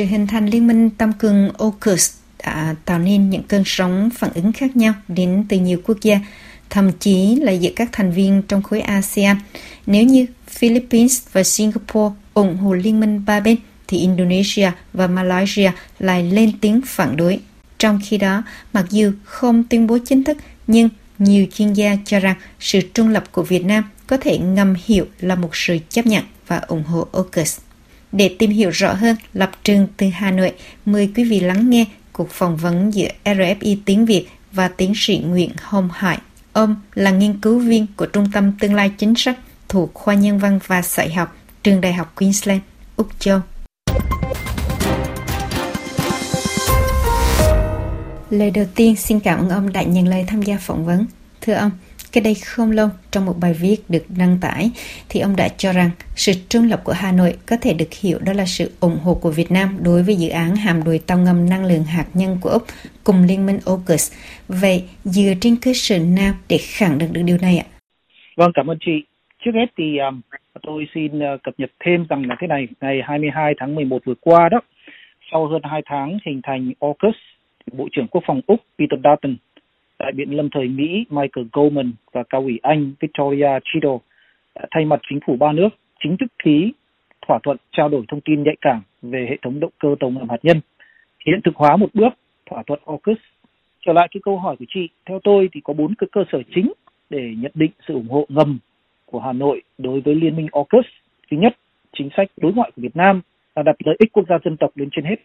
Sự hình thành liên minh tam cường AUKUS đã tạo nên những cơn sóng phản ứng khác nhau đến từ nhiều quốc gia, thậm chí là giữa các thành viên trong khối ASEAN. Nếu như Philippines và Singapore ủng hộ liên minh ba bên, thì Indonesia và Malaysia lại lên tiếng phản đối. Trong khi đó, mặc dù không tuyên bố chính thức, nhưng nhiều chuyên gia cho rằng sự trung lập của Việt Nam có thể ngầm hiểu là một sự chấp nhận và ủng hộ AUKUS. Để tìm hiểu rõ hơn lập trường từ Hà Nội, mời quý vị lắng nghe cuộc phỏng vấn giữa RFI tiếng Việt và tiến sĩ Nguyễn Hồng Hải. Ông là nghiên cứu viên của Trung tâm Tương lai Chính sách thuộc khoa Nhân văn và Xã học, Trường Đại học Queensland, Úc Châu. Lời đầu tiên xin cảm ơn ông đã nhận lời tham gia phỏng vấn. Thưa ông, cái đây không lâu trong một bài viết được đăng tải thì ông đã cho rằng sự trung lập của Hà Nội có thể được hiểu đó là sự ủng hộ của Việt Nam đối với dự án hàm đuôi tàu ngầm năng lượng hạt nhân của Úc cùng liên minh AUKUS. Vậy dựa trên cơ sở nào để khẳng định được điều này ạ? Vâng, cảm ơn chị. Trước hết thì um, tôi xin uh, cập nhật thêm rằng là thế này, ngày 22 tháng 11 vừa qua đó, sau hơn 2 tháng hình thành AUKUS, Bộ trưởng Quốc phòng Úc Peter Dutton đại biện lâm thời Mỹ Michael Goldman và cao ủy Anh Victoria Chido thay mặt chính phủ ba nước chính thức ký thỏa thuận trao đổi thông tin nhạy cảm về hệ thống động cơ tàu ngầm hạt nhân, hiện thực hóa một bước thỏa thuận AUKUS. Trở lại cái câu hỏi của chị, theo tôi thì có bốn cái cơ sở chính để nhận định sự ủng hộ ngầm của Hà Nội đối với Liên minh AUKUS. Thứ nhất, chính sách đối ngoại của Việt Nam là đặt lợi ích quốc gia dân tộc lên trên hết.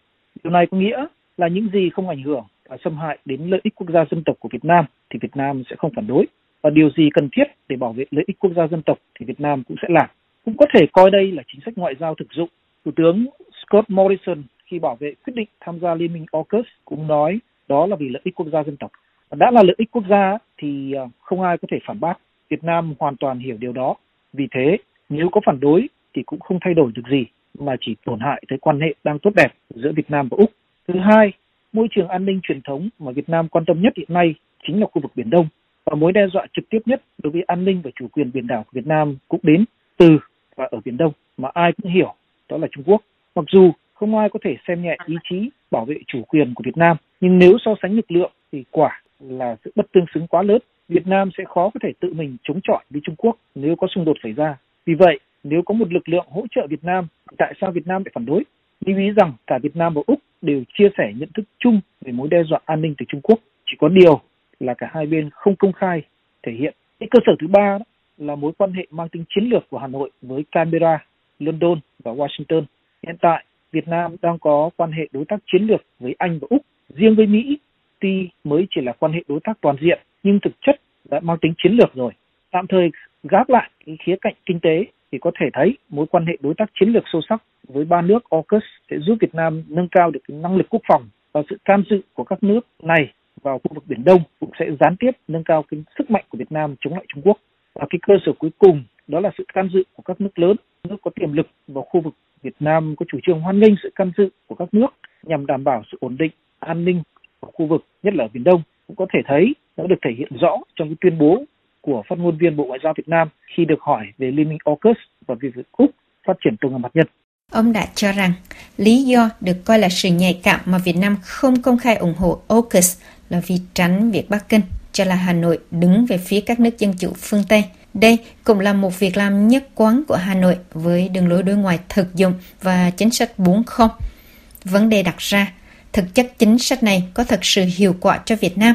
Điều này có nghĩa là những gì không ảnh hưởng xâm hại đến lợi ích quốc gia dân tộc của Việt Nam thì Việt Nam sẽ không phản đối và điều gì cần thiết để bảo vệ lợi ích quốc gia dân tộc thì Việt Nam cũng sẽ làm. Cũng có thể coi đây là chính sách ngoại giao thực dụng. Thủ tướng Scott Morrison khi bảo vệ quyết định tham gia Liên minh AUKUS cũng nói đó là vì lợi ích quốc gia dân tộc. Đã là lợi ích quốc gia thì à, không ai có thể phản bác. Việt Nam hoàn toàn hiểu điều đó. Vì thế, nếu có phản đối thì cũng không thay đổi được gì mà chỉ tổn hại tới quan hệ đang tốt đẹp giữa Việt Nam và Úc. Thứ hai, môi trường an ninh truyền thống mà Việt Nam quan tâm nhất hiện nay chính là khu vực Biển Đông và mối đe dọa trực tiếp nhất đối với an ninh và chủ quyền biển đảo của Việt Nam cũng đến từ và ở Biển Đông mà ai cũng hiểu đó là Trung Quốc. Mặc dù không ai có thể xem nhẹ ý chí bảo vệ chủ quyền của Việt Nam, nhưng nếu so sánh lực lượng thì quả là sự bất tương xứng quá lớn. Việt Nam sẽ khó có thể tự mình chống chọi với Trung Quốc nếu có xung đột xảy ra. Vì vậy, nếu có một lực lượng hỗ trợ Việt Nam, tại sao Việt Nam lại phản đối? lưu ý rằng cả Việt Nam và Úc đều chia sẻ nhận thức chung về mối đe dọa an ninh từ Trung Quốc. Chỉ có điều là cả hai bên không công khai thể hiện. Cái cơ sở thứ ba là mối quan hệ mang tính chiến lược của Hà Nội với Canberra, London và Washington. Hiện tại, Việt Nam đang có quan hệ đối tác chiến lược với Anh và Úc. Riêng với Mỹ, tuy mới chỉ là quan hệ đối tác toàn diện, nhưng thực chất đã mang tính chiến lược rồi. Tạm thời gác lại cái khía cạnh kinh tế thì có thể thấy mối quan hệ đối tác chiến lược sâu sắc với ba nước AUKUS sẽ giúp Việt Nam nâng cao được năng lực quốc phòng và sự tham dự của các nước này vào khu vực Biển Đông cũng sẽ gián tiếp nâng cao cái sức mạnh của Việt Nam chống lại Trung Quốc. Và cái cơ sở cuối cùng đó là sự tham dự của các nước lớn, nước có tiềm lực vào khu vực Việt Nam có chủ trương hoan nghênh sự tham dự của các nước nhằm đảm bảo sự ổn định, an ninh của khu vực, nhất là ở Biển Đông. Cũng có thể thấy nó được thể hiện rõ trong cái tuyên bố của phát ngôn viên Bộ Ngoại giao Việt Nam khi được hỏi về Liên minh AUKUS và việc Úc phát triển công nghệ hạt nhân. Ông đã cho rằng lý do được coi là sự nhạy cảm mà Việt Nam không công khai ủng hộ AUKUS là vì tránh việc Bắc Kinh cho là Hà Nội đứng về phía các nước dân chủ phương Tây. Đây cũng là một việc làm nhất quán của Hà Nội với đường lối đối ngoại thực dụng và chính sách 4.0. Vấn đề đặt ra, thực chất chính sách này có thật sự hiệu quả cho Việt Nam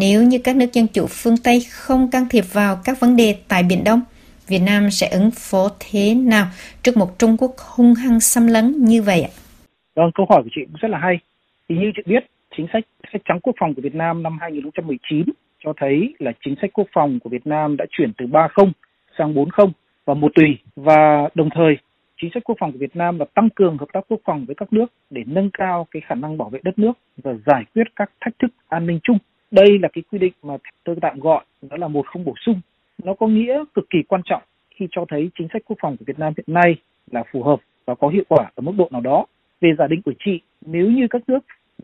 nếu như các nước dân chủ phương Tây không can thiệp vào các vấn đề tại Biển Đông? Việt Nam sẽ ứng phó thế nào trước một Trung Quốc hung hăng xâm lấn như vậy ạ? Vâng, câu hỏi của chị cũng rất là hay. Thì như chị biết, chính sách sách trắng quốc phòng của Việt Nam năm 2019 cho thấy là chính sách quốc phòng của Việt Nam đã chuyển từ 30 sang 40 và một tùy và đồng thời chính sách quốc phòng của Việt Nam là tăng cường hợp tác quốc phòng với các nước để nâng cao cái khả năng bảo vệ đất nước và giải quyết các thách thức an ninh chung. Đây là cái quy định mà tôi tạm gọi đó là một không bổ sung nó có nghĩa cực kỳ quan trọng khi cho thấy chính sách quốc phòng của Việt Nam hiện nay là phù hợp và có hiệu quả ở mức độ nào đó. Về giả định của chị, nếu như các nước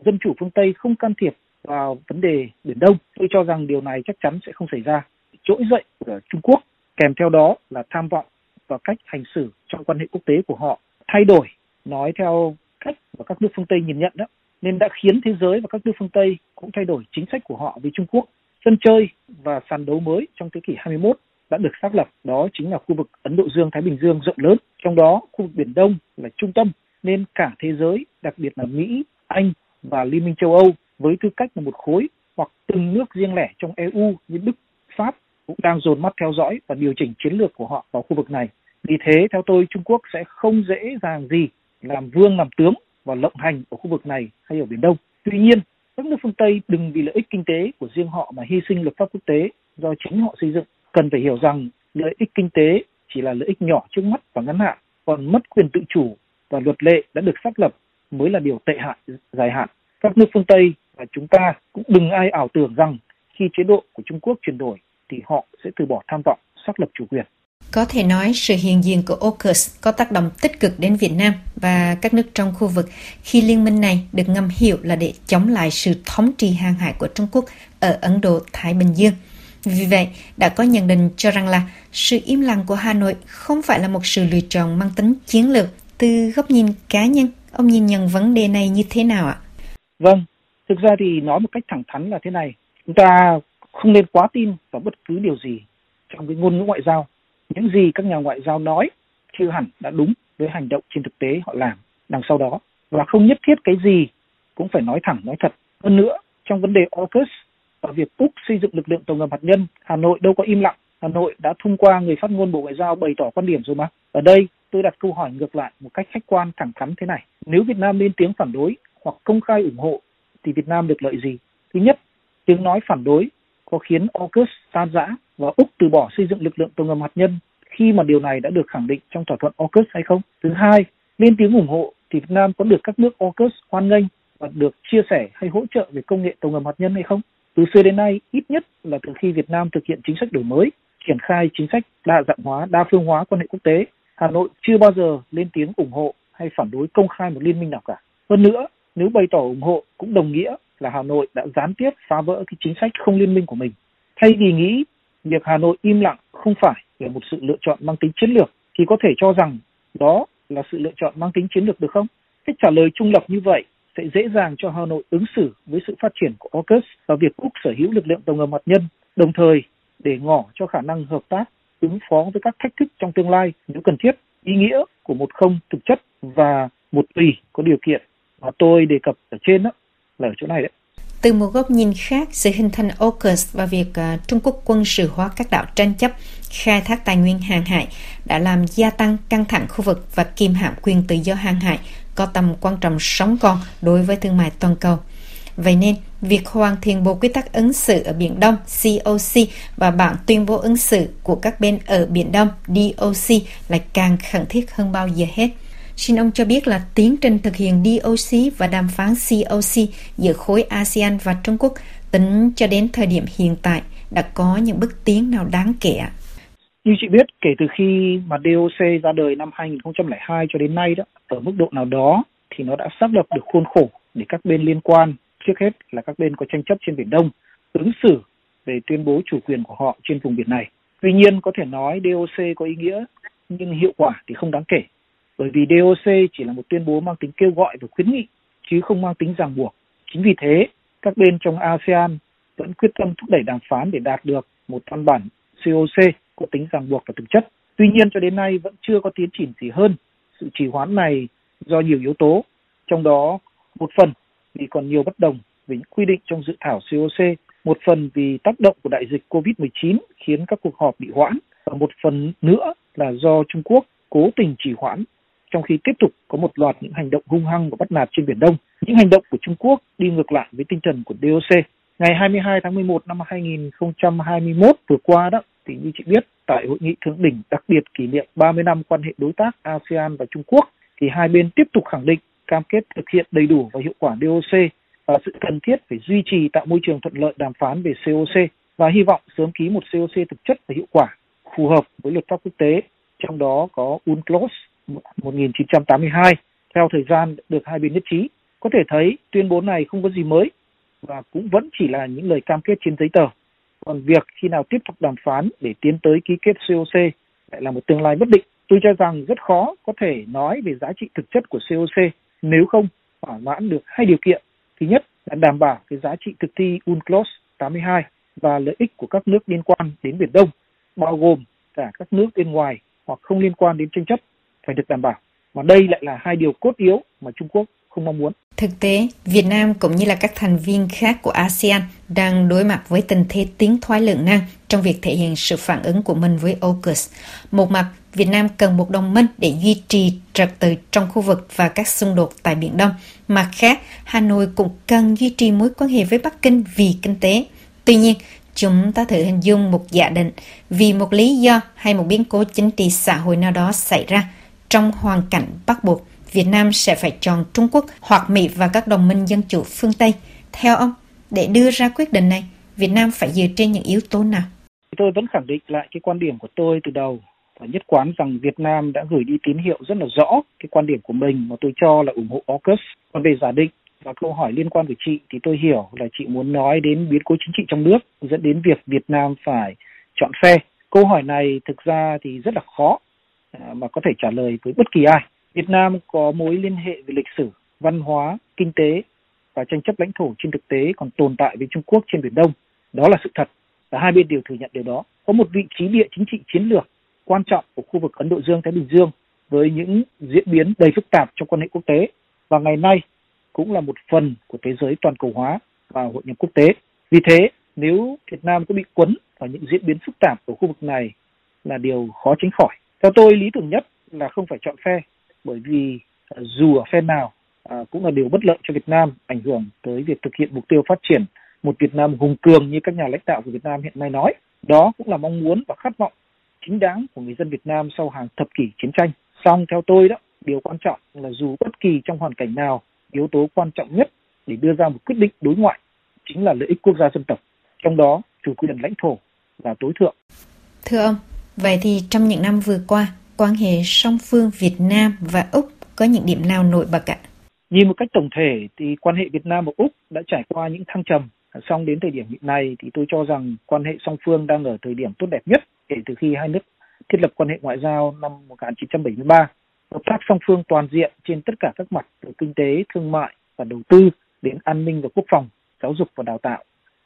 dân chủ phương Tây không can thiệp vào vấn đề Biển Đông, tôi cho rằng điều này chắc chắn sẽ không xảy ra. Trỗi dậy của Trung Quốc kèm theo đó là tham vọng và cách hành xử trong quan hệ quốc tế của họ thay đổi. Nói theo cách mà các nước phương Tây nhìn nhận đó nên đã khiến thế giới và các nước phương Tây cũng thay đổi chính sách của họ với Trung Quốc. Sân chơi và sàn đấu mới trong thế kỷ 21 đã được xác lập, đó chính là khu vực Ấn Độ Dương Thái Bình Dương rộng lớn, trong đó khu vực Biển Đông là trung tâm nên cả thế giới, đặc biệt là Mỹ, Anh và Liên minh châu Âu với tư cách là một khối hoặc từng nước riêng lẻ trong EU như Đức, Pháp cũng đang dồn mắt theo dõi và điều chỉnh chiến lược của họ vào khu vực này. Vì thế, theo tôi, Trung Quốc sẽ không dễ dàng gì làm vương làm tướng và lộng hành ở khu vực này hay ở Biển Đông. Tuy nhiên, các nước phương Tây đừng vì lợi ích kinh tế của riêng họ mà hy sinh luật pháp quốc tế do chính họ xây dựng. Cần phải hiểu rằng lợi ích kinh tế chỉ là lợi ích nhỏ trước mắt và ngắn hạn, còn mất quyền tự chủ và luật lệ đã được xác lập mới là điều tệ hại dài hạn. Các nước phương Tây và chúng ta cũng đừng ai ảo tưởng rằng khi chế độ của Trung Quốc chuyển đổi thì họ sẽ từ bỏ tham vọng xác lập chủ quyền. Có thể nói sự hiện diện của AUKUS có tác động tích cực đến Việt Nam và các nước trong khu vực khi liên minh này được ngầm hiểu là để chống lại sự thống trị hàng hải của Trung Quốc ở Ấn Độ-Thái Bình Dương. Vì vậy, đã có nhận định cho rằng là sự im lặng của Hà Nội không phải là một sự lựa chọn mang tính chiến lược. Từ góc nhìn cá nhân, ông nhìn nhận vấn đề này như thế nào ạ? Vâng, thực ra thì nói một cách thẳng thắn là thế này. Chúng ta không nên quá tin vào bất cứ điều gì trong cái ngôn ngữ ngoại giao những gì các nhà ngoại giao nói chưa hẳn đã đúng với hành động trên thực tế họ làm. Đằng sau đó, và không nhất thiết cái gì cũng phải nói thẳng, nói thật. Hơn nữa, trong vấn đề AUKUS và việc Úc xây dựng lực lượng tàu ngầm hạt nhân, Hà Nội đâu có im lặng. Hà Nội đã thông qua người phát ngôn Bộ Ngoại giao bày tỏ quan điểm rồi mà. Ở đây, tôi đặt câu hỏi ngược lại một cách khách quan, thẳng thắn thế này. Nếu Việt Nam lên tiếng phản đối hoặc công khai ủng hộ, thì Việt Nam được lợi gì? Thứ nhất, tiếng nói phản đối có khiến AUKUS tan rã và Úc từ bỏ xây dựng lực lượng tàu ngầm hạt nhân khi mà điều này đã được khẳng định trong thỏa thuận AUKUS hay không? Thứ hai, lên tiếng ủng hộ thì Việt Nam có được các nước AUKUS hoan nghênh và được chia sẻ hay hỗ trợ về công nghệ tàu ngầm hạt nhân hay không? Từ xưa đến nay, ít nhất là từ khi Việt Nam thực hiện chính sách đổi mới, triển khai chính sách đa dạng hóa, đa phương hóa quan hệ quốc tế, Hà Nội chưa bao giờ lên tiếng ủng hộ hay phản đối công khai một liên minh nào cả. Hơn nữa, nếu bày tỏ ủng hộ cũng đồng nghĩa là Hà Nội đã gián tiếp phá vỡ cái chính sách không liên minh của mình. Thay vì nghĩ việc Hà Nội im lặng không phải là một sự lựa chọn mang tính chiến lược thì có thể cho rằng đó là sự lựa chọn mang tính chiến lược được không? Cách trả lời trung lập như vậy sẽ dễ dàng cho Hà Nội ứng xử với sự phát triển của AUKUS và việc Úc sở hữu lực lượng tàu ngầm hạt nhân, đồng thời để ngỏ cho khả năng hợp tác ứng phó với các thách thức trong tương lai nếu cần thiết. Ý nghĩa của một không thực chất và một tùy có điều kiện mà tôi đề cập ở trên đó là ở chỗ này đấy. Từ một góc nhìn khác, sự hình thành AUKUS và việc uh, Trung Quốc quân sự hóa các đảo tranh chấp khai thác tài nguyên hàng hải đã làm gia tăng căng thẳng khu vực và kiềm hãm quyền tự do hàng hải có tầm quan trọng sống còn đối với thương mại toàn cầu. Vậy nên, việc hoàn thiện Bộ Quy tắc ứng xử ở Biển Đông COC và bản tuyên bố ứng xử của các bên ở Biển Đông DOC lại càng khẩn thiết hơn bao giờ hết. Xin ông cho biết là tiến trình thực hiện DOC và đàm phán COC giữa khối ASEAN và Trung Quốc tính cho đến thời điểm hiện tại đã có những bước tiến nào đáng kể ạ? Như chị biết, kể từ khi mà DOC ra đời năm 2002 cho đến nay đó, ở mức độ nào đó thì nó đã xác lập được khuôn khổ để các bên liên quan, trước hết là các bên có tranh chấp trên Biển Đông, ứng xử về tuyên bố chủ quyền của họ trên vùng biển này. Tuy nhiên, có thể nói DOC có ý nghĩa nhưng hiệu quả thì không đáng kể bởi vì DOC chỉ là một tuyên bố mang tính kêu gọi và khuyến nghị chứ không mang tính ràng buộc. Chính vì thế, các bên trong ASEAN vẫn quyết tâm thúc đẩy đàm phán để đạt được một văn bản COC có tính ràng buộc và thực chất. Tuy nhiên cho đến nay vẫn chưa có tiến triển gì hơn. Sự trì hoãn này do nhiều yếu tố, trong đó một phần vì còn nhiều bất đồng về những quy định trong dự thảo COC, một phần vì tác động của đại dịch COVID-19 khiến các cuộc họp bị hoãn và một phần nữa là do Trung Quốc cố tình trì hoãn trong khi tiếp tục có một loạt những hành động hung hăng và bắt nạt trên Biển Đông. Những hành động của Trung Quốc đi ngược lại với tinh thần của DOC. Ngày 22 tháng 11 năm 2021 vừa qua đó, thì như chị biết, tại hội nghị thượng đỉnh đặc biệt kỷ niệm 30 năm quan hệ đối tác ASEAN và Trung Quốc, thì hai bên tiếp tục khẳng định cam kết thực hiện đầy đủ và hiệu quả DOC và sự cần thiết phải duy trì tạo môi trường thuận lợi đàm phán về COC và hy vọng sớm ký một COC thực chất và hiệu quả phù hợp với luật pháp quốc tế, trong đó có UNCLOS 1982 theo thời gian được hai bên nhất trí. Có thể thấy tuyên bố này không có gì mới và cũng vẫn chỉ là những lời cam kết trên giấy tờ. Còn việc khi nào tiếp tục đàm phán để tiến tới ký kết COC lại là một tương lai bất định. Tôi cho rằng rất khó có thể nói về giá trị thực chất của COC nếu không thỏa mãn được hai điều kiện. Thứ nhất là đảm bảo cái giá trị thực thi UNCLOS 82 và lợi ích của các nước liên quan đến Biển Đông, bao gồm cả các nước bên ngoài hoặc không liên quan đến tranh chấp phải được đảm bảo. Và đây lại là hai điều cốt yếu mà Trung Quốc không mong muốn. Thực tế, Việt Nam cũng như là các thành viên khác của ASEAN đang đối mặt với tình thế tiến thoái lượng năng trong việc thể hiện sự phản ứng của mình với AUKUS. Một mặt, Việt Nam cần một đồng minh để duy trì trật tự trong khu vực và các xung đột tại Biển Đông. Mặt khác, Hà Nội cũng cần duy trì mối quan hệ với Bắc Kinh vì kinh tế. Tuy nhiên, chúng ta thử hình dung một giả định vì một lý do hay một biến cố chính trị xã hội nào đó xảy ra trong hoàn cảnh bắt buộc Việt Nam sẽ phải chọn Trung Quốc hoặc Mỹ và các đồng minh dân chủ phương Tây. Theo ông, để đưa ra quyết định này, Việt Nam phải dựa trên những yếu tố nào? Tôi vẫn khẳng định lại cái quan điểm của tôi từ đầu và nhất quán rằng Việt Nam đã gửi đi tín hiệu rất là rõ cái quan điểm của mình mà tôi cho là ủng hộ AUKUS. Còn về giả định và câu hỏi liên quan của chị thì tôi hiểu là chị muốn nói đến biến cố chính trị trong nước dẫn đến việc Việt Nam phải chọn phe. Câu hỏi này thực ra thì rất là khó À, mà có thể trả lời với bất kỳ ai. Việt Nam có mối liên hệ về lịch sử, văn hóa, kinh tế và tranh chấp lãnh thổ trên thực tế còn tồn tại với Trung Quốc trên Biển Đông. Đó là sự thật và hai bên đều thừa nhận điều đó. Có một vị trí địa chính trị chiến lược quan trọng của khu vực Ấn Độ Dương Thái Bình Dương với những diễn biến đầy phức tạp trong quan hệ quốc tế và ngày nay cũng là một phần của thế giới toàn cầu hóa và hội nhập quốc tế. Vì thế, nếu Việt Nam có bị quấn vào những diễn biến phức tạp của khu vực này là điều khó tránh khỏi. Theo tôi, lý tưởng nhất là không phải chọn phe bởi vì à, dù ở phe nào à, cũng là điều bất lợi cho Việt Nam, ảnh hưởng tới việc thực hiện mục tiêu phát triển một Việt Nam hùng cường như các nhà lãnh đạo của Việt Nam hiện nay nói. Đó cũng là mong muốn và khát vọng chính đáng của người dân Việt Nam sau hàng thập kỷ chiến tranh. Song theo tôi đó, điều quan trọng là dù bất kỳ trong hoàn cảnh nào, yếu tố quan trọng nhất để đưa ra một quyết định đối ngoại chính là lợi ích quốc gia dân tộc, trong đó chủ quyền lãnh thổ là tối thượng. Thưa ông, vậy thì trong những năm vừa qua, quan hệ song phương Việt Nam và Úc có những điểm nào nổi bật ạ? Nhìn một cách tổng thể thì quan hệ Việt Nam và Úc đã trải qua những thăng trầm. Song đến thời điểm hiện nay thì tôi cho rằng quan hệ song phương đang ở thời điểm tốt đẹp nhất kể từ khi hai nước thiết lập quan hệ ngoại giao năm 1973. Hợp tác song phương toàn diện trên tất cả các mặt từ kinh tế, thương mại và đầu tư đến an ninh và quốc phòng, giáo dục và đào tạo.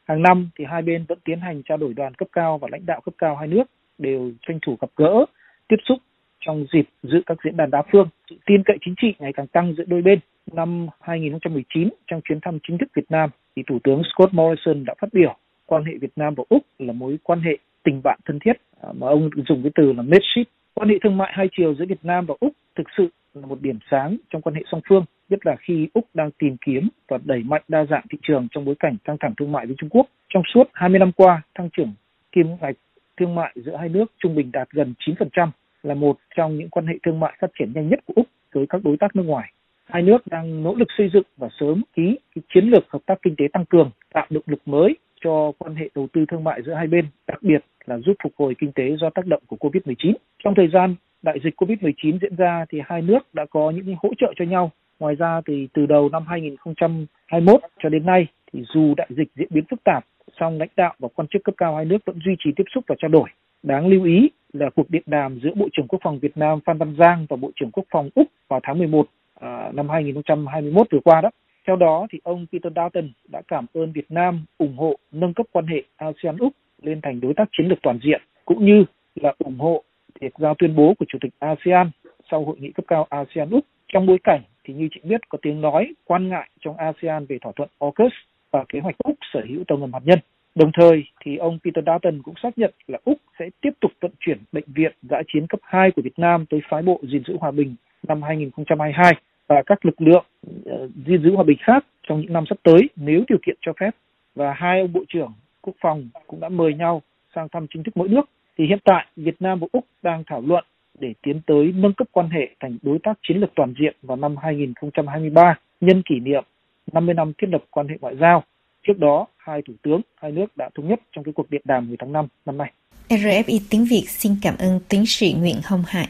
Hàng năm thì hai bên vẫn tiến hành trao đổi đoàn cấp cao và lãnh đạo cấp cao hai nước đều tranh thủ gặp gỡ, tiếp xúc trong dịp dự các diễn đàn đa phương. Sự tin cậy chính trị ngày càng tăng giữa đôi bên. Năm 2019, trong chuyến thăm chính thức Việt Nam, thì Thủ tướng Scott Morrison đã phát biểu quan hệ Việt Nam và Úc là mối quan hệ tình bạn thân thiết à, mà ông dùng cái từ là mateship. Quan hệ thương mại hai chiều giữa Việt Nam và Úc thực sự là một điểm sáng trong quan hệ song phương, nhất là khi Úc đang tìm kiếm và đẩy mạnh đa dạng thị trường trong bối cảnh căng thẳng thương mại với Trung Quốc. Trong suốt 20 năm qua, tăng trưởng kim ngạch thương mại giữa hai nước trung bình đạt gần 9%, là một trong những quan hệ thương mại phát triển nhanh nhất của Úc với các đối tác nước ngoài. Hai nước đang nỗ lực xây dựng và sớm ký chiến lược hợp tác kinh tế tăng cường, tạo động lực mới cho quan hệ đầu tư thương mại giữa hai bên, đặc biệt là giúp phục hồi kinh tế do tác động của Covid-19. Trong thời gian đại dịch Covid-19 diễn ra thì hai nước đã có những hỗ trợ cho nhau. Ngoài ra thì từ đầu năm 2021 cho đến nay thì dù đại dịch diễn biến phức tạp, song lãnh đạo và quan chức cấp cao hai nước vẫn duy trì tiếp xúc và trao đổi. Đáng lưu ý là cuộc điện đàm giữa Bộ trưởng Quốc phòng Việt Nam Phan Văn Giang và Bộ trưởng Quốc phòng Úc vào tháng 11 à, năm 2021 vừa qua đó. Theo đó thì ông Peter Dutton đã cảm ơn Việt Nam ủng hộ nâng cấp quan hệ ASEAN-Úc lên thành đối tác chiến lược toàn diện cũng như là ủng hộ việc giao tuyên bố của Chủ tịch ASEAN sau hội nghị cấp cao ASEAN-Úc trong bối cảnh thì như chị biết có tiếng nói quan ngại trong ASEAN về thỏa thuận AUKUS và kế hoạch Úc sở hữu tàu ngầm hạt nhân. Đồng thời thì ông Peter Dutton cũng xác nhận là Úc sẽ tiếp tục vận chuyển bệnh viện giã chiến cấp 2 của Việt Nam tới phái bộ gìn giữ hòa bình năm 2022 và các lực lượng uh, gìn giữ hòa bình khác trong những năm sắp tới nếu điều kiện cho phép. Và hai ông bộ trưởng quốc phòng cũng đã mời nhau sang thăm chính thức mỗi nước. Thì hiện tại Việt Nam và Úc đang thảo luận để tiến tới nâng cấp quan hệ thành đối tác chiến lược toàn diện vào năm 2023 nhân kỷ niệm 50 năm thiết lập quan hệ ngoại giao Trước đó, hai thủ tướng hai nước đã thống nhất trong cái cuộc điện đàm hồi tháng 5 năm nay. RFI tiếng Việt xin cảm ơn tiến sĩ Nguyễn Hồng Hải.